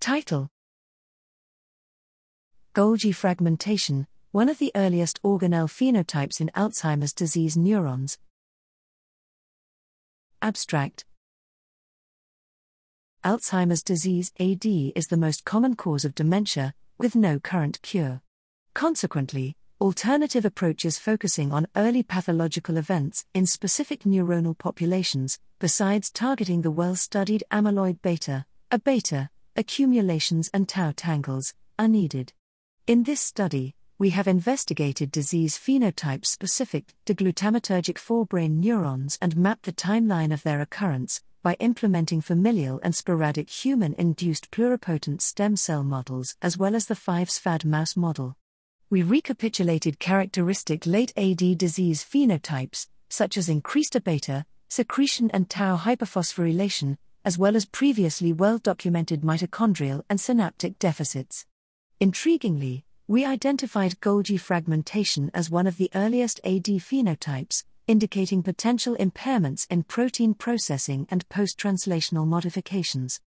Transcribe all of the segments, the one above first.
Title Golgi fragmentation, one of the earliest organelle phenotypes in Alzheimer's disease neurons. Abstract Alzheimer's disease AD is the most common cause of dementia, with no current cure. Consequently, alternative approaches focusing on early pathological events in specific neuronal populations, besides targeting the well studied amyloid beta, A beta, accumulations, and tau tangles, are needed. In this study, we have investigated disease phenotype specific to glutamatergic forebrain neurons and mapped the timeline of their occurrence by implementing familial and sporadic human induced pluripotent stem cell models as well as the 5xFAD mouse model. We recapitulated characteristic late AD disease phenotypes, such as increased beta, secretion, and tau hyperphosphorylation, as well as previously well documented mitochondrial and synaptic deficits. Intriguingly, we identified Golgi fragmentation as one of the earliest AD phenotypes, indicating potential impairments in protein processing and post translational modifications.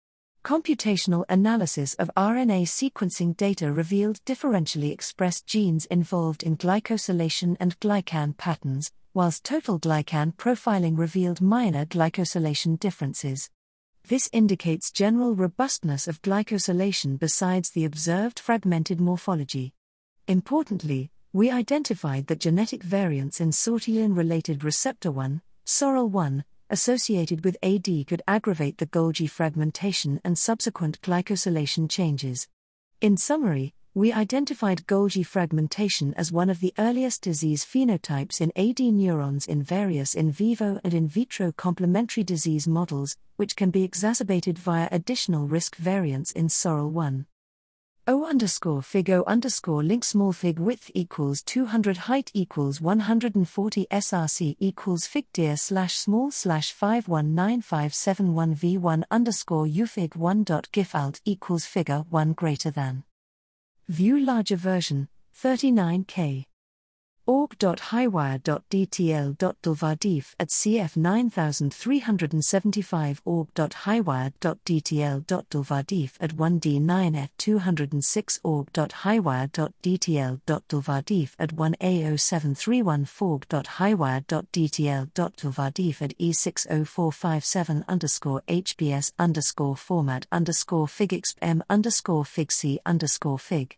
Computational analysis of RNA sequencing data revealed differentially expressed genes involved in glycosylation and glycan patterns, whilst total glycan profiling revealed minor glycosylation differences. This indicates general robustness of glycosylation besides the observed fragmented morphology. Importantly, we identified that genetic variants in sortilin related receptor 1, SORL1, associated with AD could aggravate the Golgi fragmentation and subsequent glycosylation changes. In summary, we identified Golgi fragmentation as one of the earliest disease phenotypes in AD neurons in various in vivo and in vitro complementary disease models, which can be exacerbated via additional risk variants in SORL1. O underscore fig O underscore link small fig width equals 200 height equals 140 src equals fig deer slash small slash 519571 v1 underscore ufig 1 dot gif alt equals figure 1 greater than View larger version, 39K. org.highwire.dtl.dulvardif at cf 9375 org.highwire.dtl.dulvardif at 1d9f 206 org.highwire.dtl.dulvardif at 1a0731 forg.highwire.dtl.dulvardif at e60457 underscore hbs underscore format underscore figxm underscore figc underscore fig